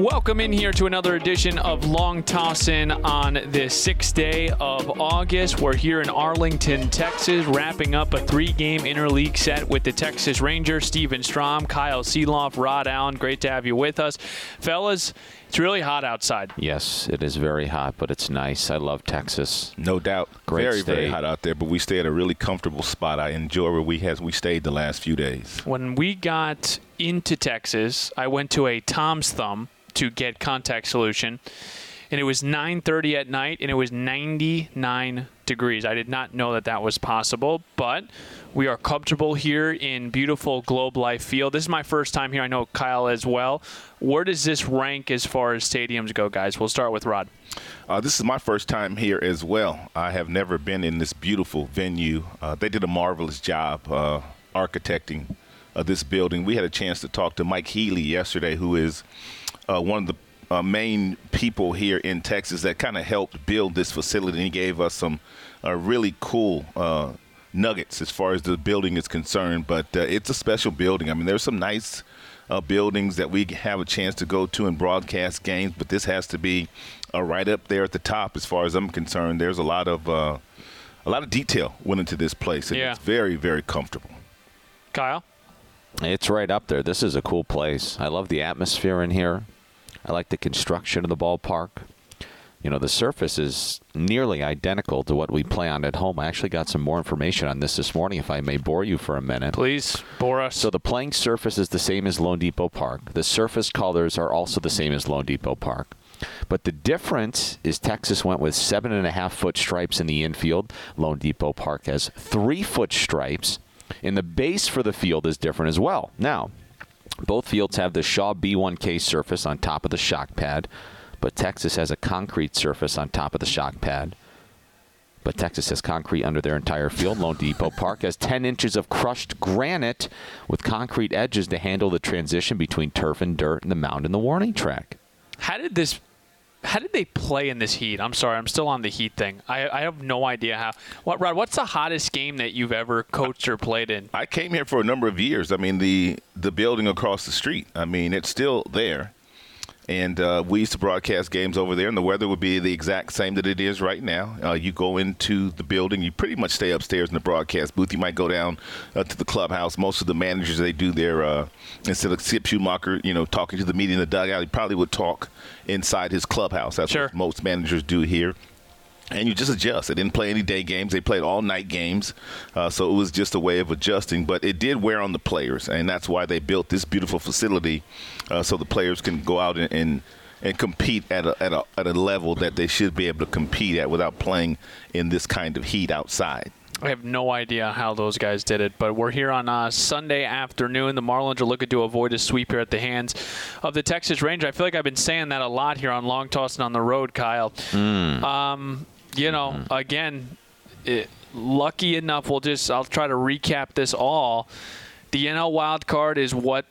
Welcome in here to another edition of Long Tossin' on the sixth day of August. We're here in Arlington, Texas, wrapping up a three-game interleague set with the Texas Rangers. Stephen Strom, Kyle Sielaff, Rod Allen. Great to have you with us, fellas. It's really hot outside. Yes, it is very hot, but it's nice. I love Texas. No doubt. Great very, very hot out there, but we stay at a really comfortable spot. I enjoy where we has we stayed the last few days. When we got into Texas, I went to a Tom's Thumb to get contact solution, and it was 9:30 at night, and it was 99 degrees. I did not know that that was possible, but we are comfortable here in beautiful Globe Life Field. This is my first time here. I know Kyle as well. Where does this rank as far as stadiums go, guys? We'll start with Rod. Uh, this is my first time here as well. I have never been in this beautiful venue. Uh, they did a marvelous job uh, architecting uh, this building. We had a chance to talk to Mike Healy yesterday, who is uh, one of the uh, main people here in Texas that kind of helped build this facility. And he gave us some uh, really cool uh, nuggets as far as the building is concerned. But uh, it's a special building. I mean, there's some nice uh, buildings that we have a chance to go to and broadcast games, but this has to be uh, right up there at the top as far as I'm concerned. There's a lot of uh, a lot of detail went into this place, and Yeah. it's very, very comfortable. Kyle? It's right up there. This is a cool place. I love the atmosphere in here. I like the construction of the ballpark. You know, the surface is nearly identical to what we play on at home. I actually got some more information on this this morning, if I may bore you for a minute. Please, bore us. So the playing surface is the same as loanDepot Park. The surface colors are also the same as loanDepot Park. But the difference is Texas went with seven and a half foot stripes in the infield. loanDepot Park has three foot stripes. And the base for the field is different as well. Now, both fields have the Shaw B1K surface on top of the shock pad, but Texas has a concrete surface on top of the shock pad. But Texas has concrete under their entire field. loanDepot Park has 10 inches of crushed granite with concrete edges to handle the transition between turf and dirt and the mound and the warning track. How did this? How did they play in this heat? I'm sorry, I'm still on the heat thing. I, I have no idea how. What Rod? What's the hottest game that you've ever coached or played in? I came here for a number of years. I mean, the the building across the street. I mean, it's still there, and uh, we used to broadcast games over there, and the weather would be the exact same that it is right now. Uh, you go into the building, you pretty much stay upstairs in the broadcast booth. You might go down uh, to the clubhouse. Most of the managers they do their uh, instead of Skip Schumaker, you know, talking to the media in the dugout, he probably would talk inside his clubhouse. That's Sure. what most managers do here and you just adjust. They didn't play any day games; they played all night games, uh, so it was just a way of adjusting. But it did wear on the players, and that's why they built this beautiful facility, uh, so the players can go out and. and and compete at a, at, a, at a level that they should be able to compete at without playing in this kind of heat outside. I have no idea how those guys did it, but we're here on uh, Sunday afternoon. The Marlins are looking to avoid a sweep here at the hands of the Texas Rangers. I feel like I've been saying that a lot here on Long Toss and on the Road, Kyle. Um, you know, mm-hmm. again, it, lucky enough, we'll just I'll try to recap this all. The NL wild card is what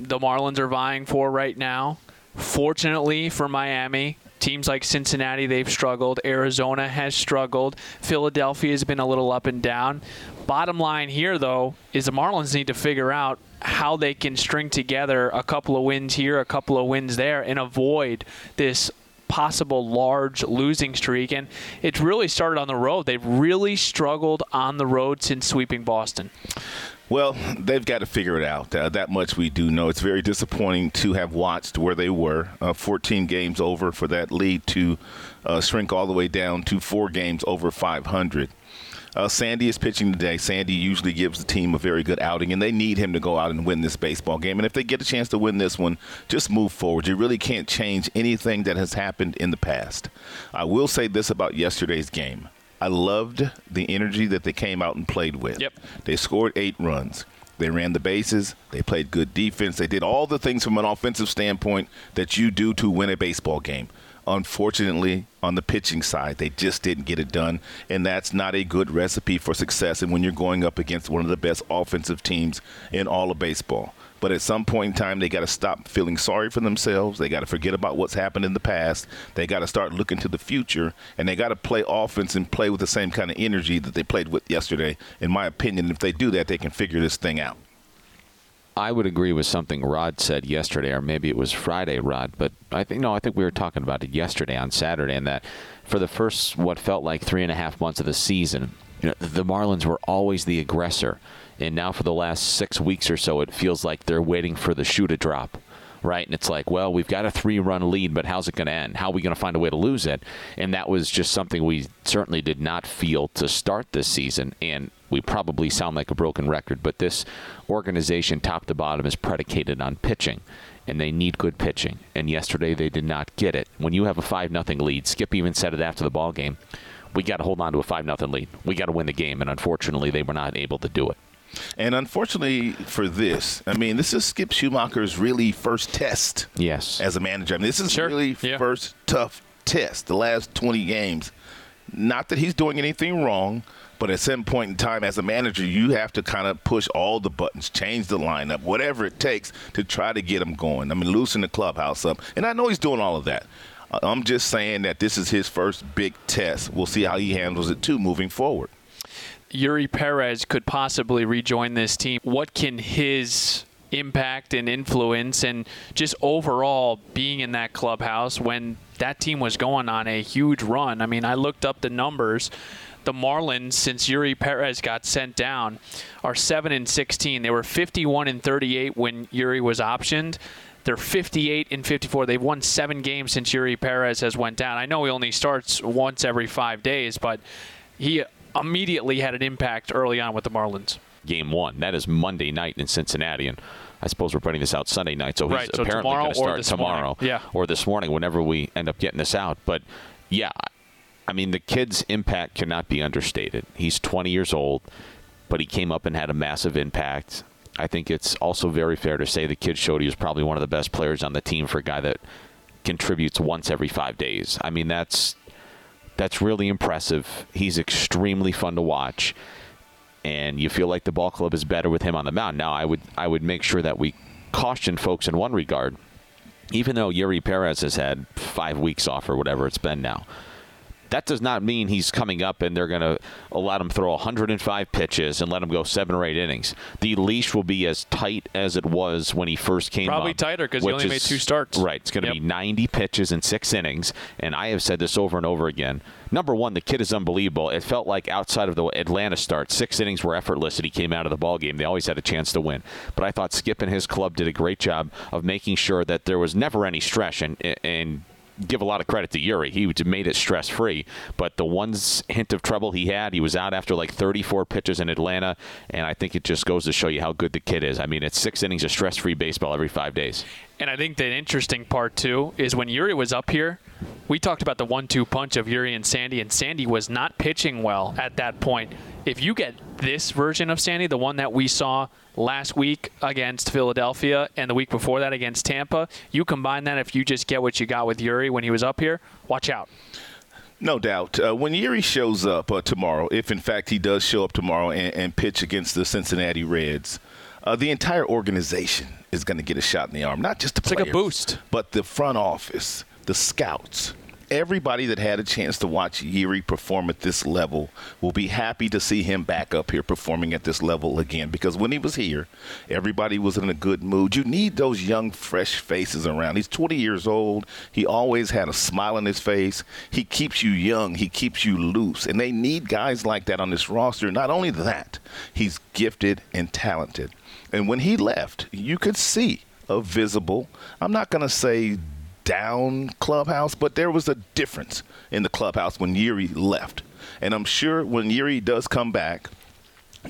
the Marlins are vying for right now. Fortunately for Miami, teams like Cincinnati they've struggled, Arizona has struggled, Philadelphia has been a little up and down. Bottom line here though is the Marlins need to figure out how they can string together a couple of wins here, a couple of wins there and avoid this possible large losing streak and it's really started on the road. They've really struggled on the road since sweeping Boston. Well, they've got to figure it out. Uh, that much we do know. It's very disappointing to have watched where they were, uh, 14 games over, for that lead to uh, shrink all the way down to four games over 500. Uh, Sandy is pitching today. Sandy usually gives the team a very good outing, and they need him to go out and win this baseball game. And if they get a chance to win this one, just move forward. You really can't change anything that has happened in the past. I will say this about yesterday's game. I loved the energy that they came out and played with. Yep. They scored eight runs. They ran the bases. They played good defense. They did all the things from an offensive standpoint that you do to win a baseball game. Unfortunately, on the pitching side, they just didn't get it done, and that's not a good recipe for success. And when you're going up against one of the best offensive teams in all of baseball, But at some point in time, they got to stop feeling sorry for themselves. They got to forget about what's happened in the past. They got to start looking to the future, and they got to play offense and play with the same kind of energy that they played with yesterday. In my opinion, if they do that, they can figure this thing out. I would agree with something Rod said yesterday, or maybe it was Friday, Rod. But I think no, I think we were talking about it yesterday on Saturday, and that for the first what felt like three and a half months of the season, you know, the Marlins were always the aggressor, and now for the last six weeks or so, it feels like they're waiting for the shoe to drop right? And it's like, well, we've got a three run lead, but how's it going to end? How are we going to find a way to lose it? And that was just something we certainly did not feel to start this season. And we probably sound like a broken record, but this organization, top to bottom, is predicated on pitching. And they need good pitching. And yesterday they did not get it. When you have a five nothing lead, Skip even said it after the ball game. We got to hold on to a five nothing lead. We got to win the game, and unfortunately, they were not able to do it. And unfortunately for this, I mean, this is Skip Schumaker's really first test. Yes. As a manager, I mean, this is Sure. really Yeah. first tough test. The last 20 games. Not that he's doing anything wrong, but at some point in time, as a manager, you have to kind of push all the buttons, change the lineup, whatever it takes to try to get him going. I mean, loosen the clubhouse up, and I know he's doing all of that. Uh, I'm just saying that this is his first big test. We'll see how he handles it too moving forward. Eury Perez could possibly rejoin this team. What can his impact and influence and just overall being in that clubhouse when that team was going on a huge run? I mean, I looked up the numbers. The Marlins, since Eury Perez got sent down, are 7 and 16. They were 51 and 38 when Eury was optioned. They're 58 and 54. They've won seven games since Eury Perez has went down. I know he only starts once every five days, but he immediately had an impact early on with the Marlins. Game one. That is Monday night in Cincinnati, and I suppose we're putting this out Sunday night, so he's Right, so apparently going to start tomorrow. Yeah. or this morning, whenever we end up getting this out. But yeah, I mean the kid's impact cannot be understated. He's 20 years old, but he came up and had a massive impact. I think it's also very fair to say the kid showed he was probably one of the best players on the team for a guy that contributes once every five days. I mean that's that's really impressive. He's extremely fun to watch, and you feel like the ball club is better with him on the mound. Now, I would I would make sure that we caution folks in one regard. Even though Eury Perez has had five weeks off or whatever it's been now, that does not mean he's coming up and they're going to let him throw 105 pitches and let him go seven or eight innings. The leash will be as tight as it was when he first came Probably up, tighter 'cause he only made two starts. Right. It's going to Yep. be 90 pitches in six innings. And I have said this over and over again. Number one, the kid is unbelievable. It felt like outside of the Atlanta start, six innings were effortless and he came out of the ball game. They always had a chance to win. But I thought Skip and his club did a great job of making sure that there was never any stress and, and give a lot of credit to Eury. He made it stress free. But the one hint of trouble he had, he was out after like 34 pitches in Atlanta. And I think it just goes to show you how good the kid is. I mean, it's six innings of stress free baseball every five days. And I think the interesting part too is when Eury was up here, we talked about the one-two punch of Eury and Sandy, and Sandy was not pitching well at that point. If you get this version of Sandy, the one that we saw last week against Philadelphia and the week before that against Tampa, you combine that if you just get what you got with Eury when he was up here, watch out. No doubt. Uh, when Eury shows up uh, tomorrow, if in fact he does show up tomorrow and, and pitch against the Cincinnati Reds, uh, the entire organization is going to get a shot in the arm. Not just the It's like a players, boost. but the front office, the scouts. Everybody that had a chance to watch Eury perform at this level will be happy to see him back up here performing at this level again. Because when he was here, everybody was in a good mood. You need those young, fresh faces around. He's 20 years old. He always had a smile on his face. He keeps you young. He keeps you loose. And they need guys like that on this roster. Not only that, he's gifted and talented. And when he left, you could see a visible, I'm not going to say down clubhouse, but there was a difference in the clubhouse when Eury left. And I'm sure when Eury does come back,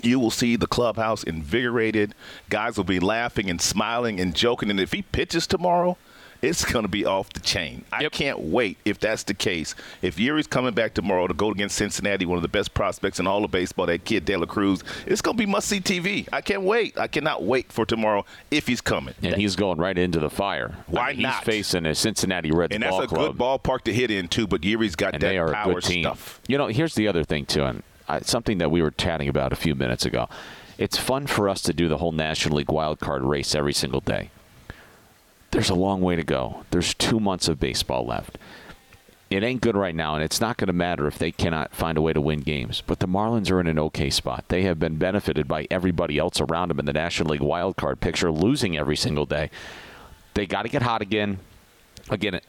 you will see the clubhouse invigorated. Guys will be laughing and smiling and joking. And if he pitches tomorrow, it's going to be off the chain. I can't wait if that's the case. If Eury's coming back tomorrow to go against Cincinnati, one of the best prospects in all of baseball, that kid De La Cruz, it's going to be must see TV. I can't wait. I cannot wait for tomorrow if he's coming. And he's going right into the fire. Why I mean, not? He's facing a Cincinnati Reds And that's ball a club. good ballpark to hit in, too, but Eury's got and that they are power a good team. stuff. You know, here's the other thing too, and I, something that we were chatting about a few minutes ago. it's fun for us to do the whole National League wild card race every single day. There's a long way to go. There's two months of baseball left. It ain't good right now, and it's not going to matter if they cannot find a way to win games. But the Marlins are in an okay spot. They have been benefited by everybody else around them in the National League wild card picture, losing every single day. They got to get hot again. Again,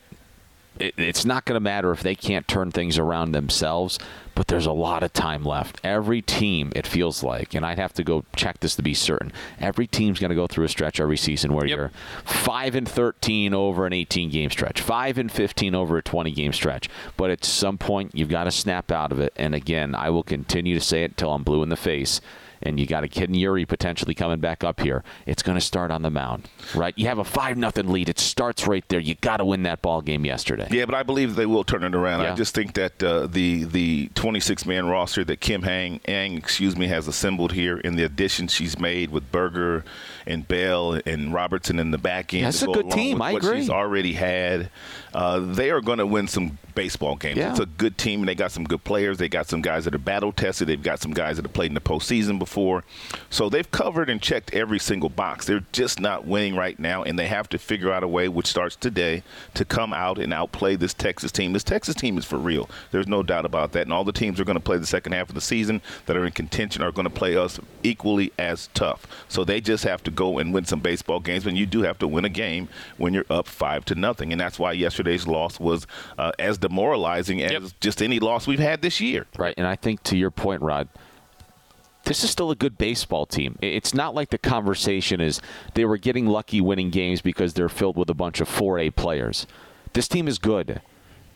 it, it's not going to matter if they can't turn things around themselves, but there's a lot of time left. Every team, it feels like, and I'd have to go check this to be certain. Every team's going to go through a stretch every season where yep. you're five and 13 over an 18 game stretch, five and 15 over a 20 game stretch. But at some point, you've got to snap out of it. And again, I will continue to say it until I'm blue in the face and you got a kid in Eury potentially coming back up here, it's going to start on the mound, right? You have a five nothing lead. It starts right there. You got to win that ball game yesterday. Yeah, but I believe they will turn it around. Yeah. I just think that uh, the the 26 man roster that Kim Hang, Ng, excuse me, has assembled here, and the additions she's made with Burger and Bell and Robertson in the back end. That's a good team. I agree. She's already had. Uh, they are going to win some baseball games. Yeah. It's a good team, and they got some good players. They got some guys that are battle tested. They've got some guys that have played in the postseason before. So they've covered and checked every single box. They're just not winning right now, and they have to figure out a way, which starts today, to come out and outplay this Texas team. This Texas team is for real. There's no doubt about that. And all the teams are going to play the second half of the season that are in contention are going to play us equally as tough. So they just have to go and win some baseball games. And you do have to win a game when you're up five to nothing. And that's why yesterday's loss was uh, as demoralizing as yep. just any loss we've had this year. Right. And I think to your point, Rod, this is still a good baseball team. It's not like the conversation is they were getting lucky winning games because they're filled with a bunch of 4A players. This team is good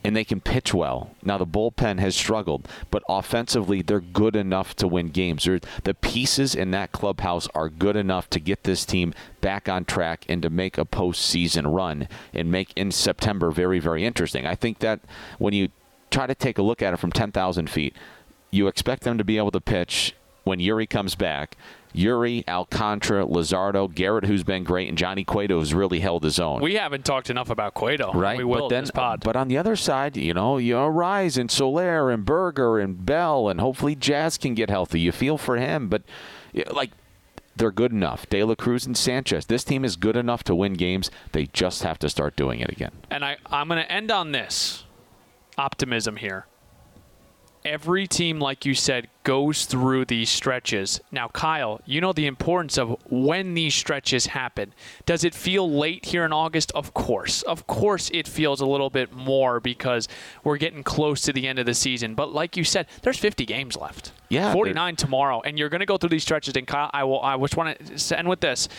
and they can pitch well. Now the bullpen has struggled, but offensively they're good enough to win games. the pieces in that clubhouse are good enough to get this team back on track and to make a postseason run and make in September very very interesting. I think that when you try to take a look at it from 10,000 feet, you expect them to be able to pitch when Eury comes back. Eury, Alcantara, Luzardo, Garrett, who's been great, and Johnny Cueto, has really held his own. We haven't talked enough about Cueto. Right. We will but then, But on the other side, you know, you know, Arraez and Soler and Burger and Bell, and hopefully Jazz can get healthy. You feel for him, but like they're good enough. De La Cruz and Sanchez. This team is good enough to win games. They just have to start doing it again. And I, I'm going to end on this optimism here every team, like you said, goes through these stretches. Now, Kyle, you know the importance of when these stretches happen. Does it feel late here in August? Of course. Of course, it feels a little bit more because we're getting close to the end of the season. But like you said, there's 50 games left. Yeah. 49 tomorrow. And you're going to go through these stretches. And Kyle, I, will, I just want to end with this.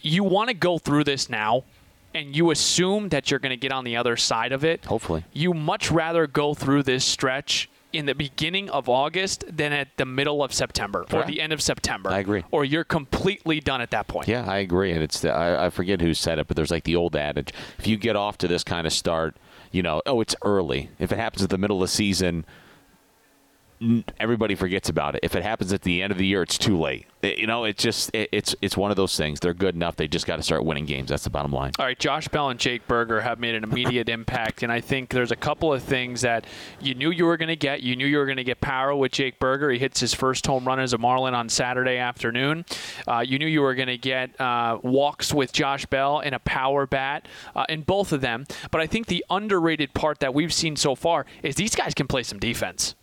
You want to go through this now and you assume that you're going to get on the other side of it. Hopefully. You much rather go through this stretch in the beginning of August than at the middle of September or the end of September. I agree. Or you're completely done at that point. Yeah, I agree. And it's the, I, I forget who said it, but there's like the old adage: if you get off to this kind of start, you know, oh, it's early. If it happens at the middle of the season, everybody forgets about it. If it happens at the end of the year, it's too late. It, you know, it's just it, it's it's one of those things. They're good enough. They just got to start winning games. That's the bottom line. All right, Josh Bell and Jake Burger have made an immediate impact, and I think there's a couple of things that you knew you were going to get. You knew you were going to get power with Jake Burger. He hits his first home run as a Marlin on Saturday afternoon. Uh, you knew you were going to get uh, walks with Josh Bell and a power bat uh, in both of them. But I think the underrated part that we've seen so far is these guys can play some defense.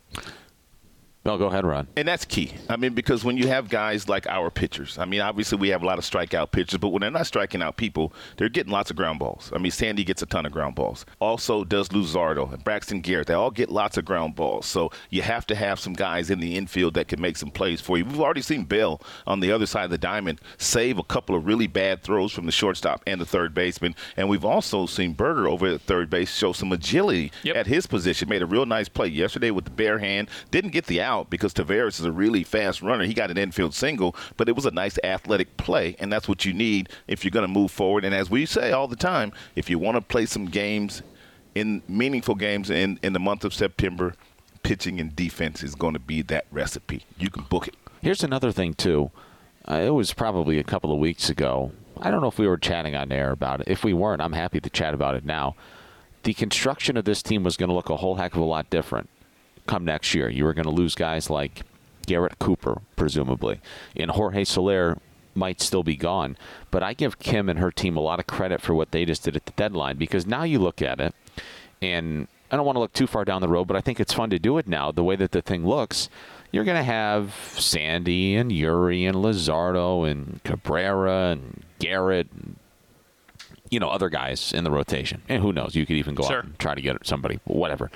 No, go ahead, Ron. And that's key. I mean, because when you have guys like our pitchers, I mean, obviously we have a lot of strikeout pitchers, but when they're not striking out people, they're getting lots of ground balls. I mean, Sandy gets a ton of ground balls. Also does Luzardo and Braxton Garrett. They all get lots of ground balls. So you have to have some guys in the infield that can make some plays for you. We've already seen Bell on the other side of the diamond save a couple of really bad throws from the shortstop and the third baseman. And we've also seen Burger over at third base show some agility yep. at his position. Made a real nice play yesterday with the bare hand. Didn't get the out out because Taveras is a really fast runner. He got an infield single, but it was a nice athletic play, and that's what you need if you're going to move forward. And as we say all the time, if you want to play some games in meaningful games in, in the month of September, pitching and defense is going to be that recipe. You can book it. Here's another thing, too. Uh, it was probably a couple of weeks ago. I don't know if we were chatting on air about it. If we weren't, I'm happy to chat about it now. The construction of this team was going to look a whole heck of a lot different come next year. You were going to lose guys like Garrett Cooper, presumably, and Jorge Soler might still be gone. But I give Kim and her team a lot of credit for what they just did at the deadline because now you look at it, and I don't want to look too far down the road, but I think it's fun to do it now. The way that the thing looks, you're going to have Sandy and Eury and Luzardo and Cabrera and Garrett. And, you know, other guys in the rotation. And who knows? You could even go Sure. out and try to get somebody, whatever.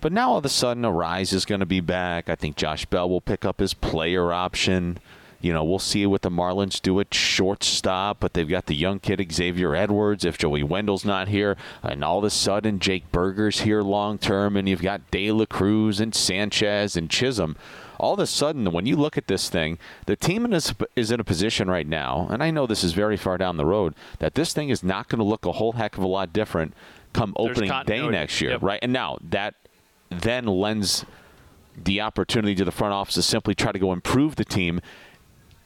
But now all of a sudden, Arraez is going to be back. I think Josh Bell will pick up his player option. You know, we'll see what the Marlins do at shortstop, but they've got the young kid Xavier Edwards. If Joey Wendle's not here, and all of a sudden Jake Burger's here long term, and you've got De La Cruz and Sanchez and Chisholm. All of a sudden, when you look at this thing, the team is, is in a position right now, and I know this is very far down the road, that this thing is not going to look a whole heck of a lot different come opening day next year, Yep. right? And now that then lends the opportunity to the front office to simply try to go improve the team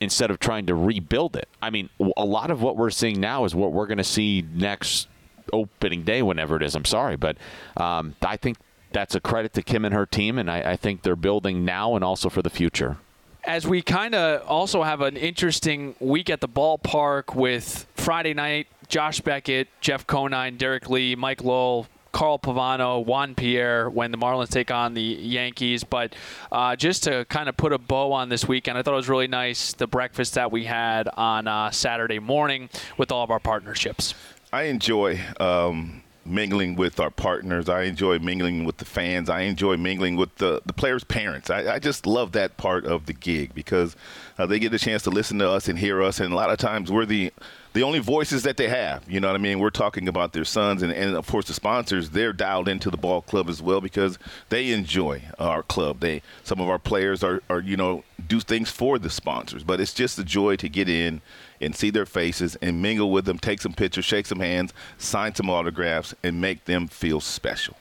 instead of trying to rebuild it. I mean, a lot of what we're seeing now is what we're going to see next opening day, whenever it is. I'm sorry, but um, I think that's a credit to Kim and her team, and I, I think they're building now and also for the future. as we kind of also have an interesting week at the ballpark with Friday night, Josh Beckett, Jeff Conine, Derrek Lee, Mike Lowell, Carl Pavano, Juan Pierre when the Marlins take on the Yankees. But uh, just to kind of put a bow on this weekend, I thought it was really nice the breakfast that we had on uh, Saturday morning with all of our partnerships. I enjoy um, mingling with our partners. I enjoy mingling with the fans. I enjoy mingling with the, the players' parents. I, I just love that part of the gig because uh, they get a chance to listen to us and hear us. And a lot of times we're the the only voices that they have. You know what I mean? We're talking about their sons, and, and of course the sponsors. They're dialed into the ball club as well because they enjoy our club. They some of our players are, are you know do things for the sponsors, but it's just a joy to get in and see their faces and mingle with them, take some pictures, shake some hands, sign some autographs, and make them feel special.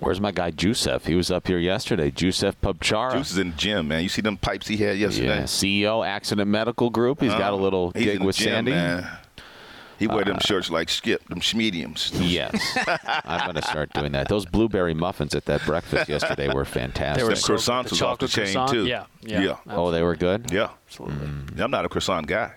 Where's my guy Jusef? He was up here yesterday. Jusef Pubchara. Juice is in the gym, man. You see them pipes he had yesterday? yeah, CEO Accident Medical Group. He's got a Uh, little he's gig in the with gym, Sandy. Man. He wear them shirts like Skip, them schmediums. Yes, I'm going to start doing that. Those blueberry muffins at that breakfast yesterday were fantastic. They were so croissants The was off the chain, croissant, too. Yeah, yeah. Yeah. oh, they were good. Yeah, Absolutely. I'm not a croissant guy.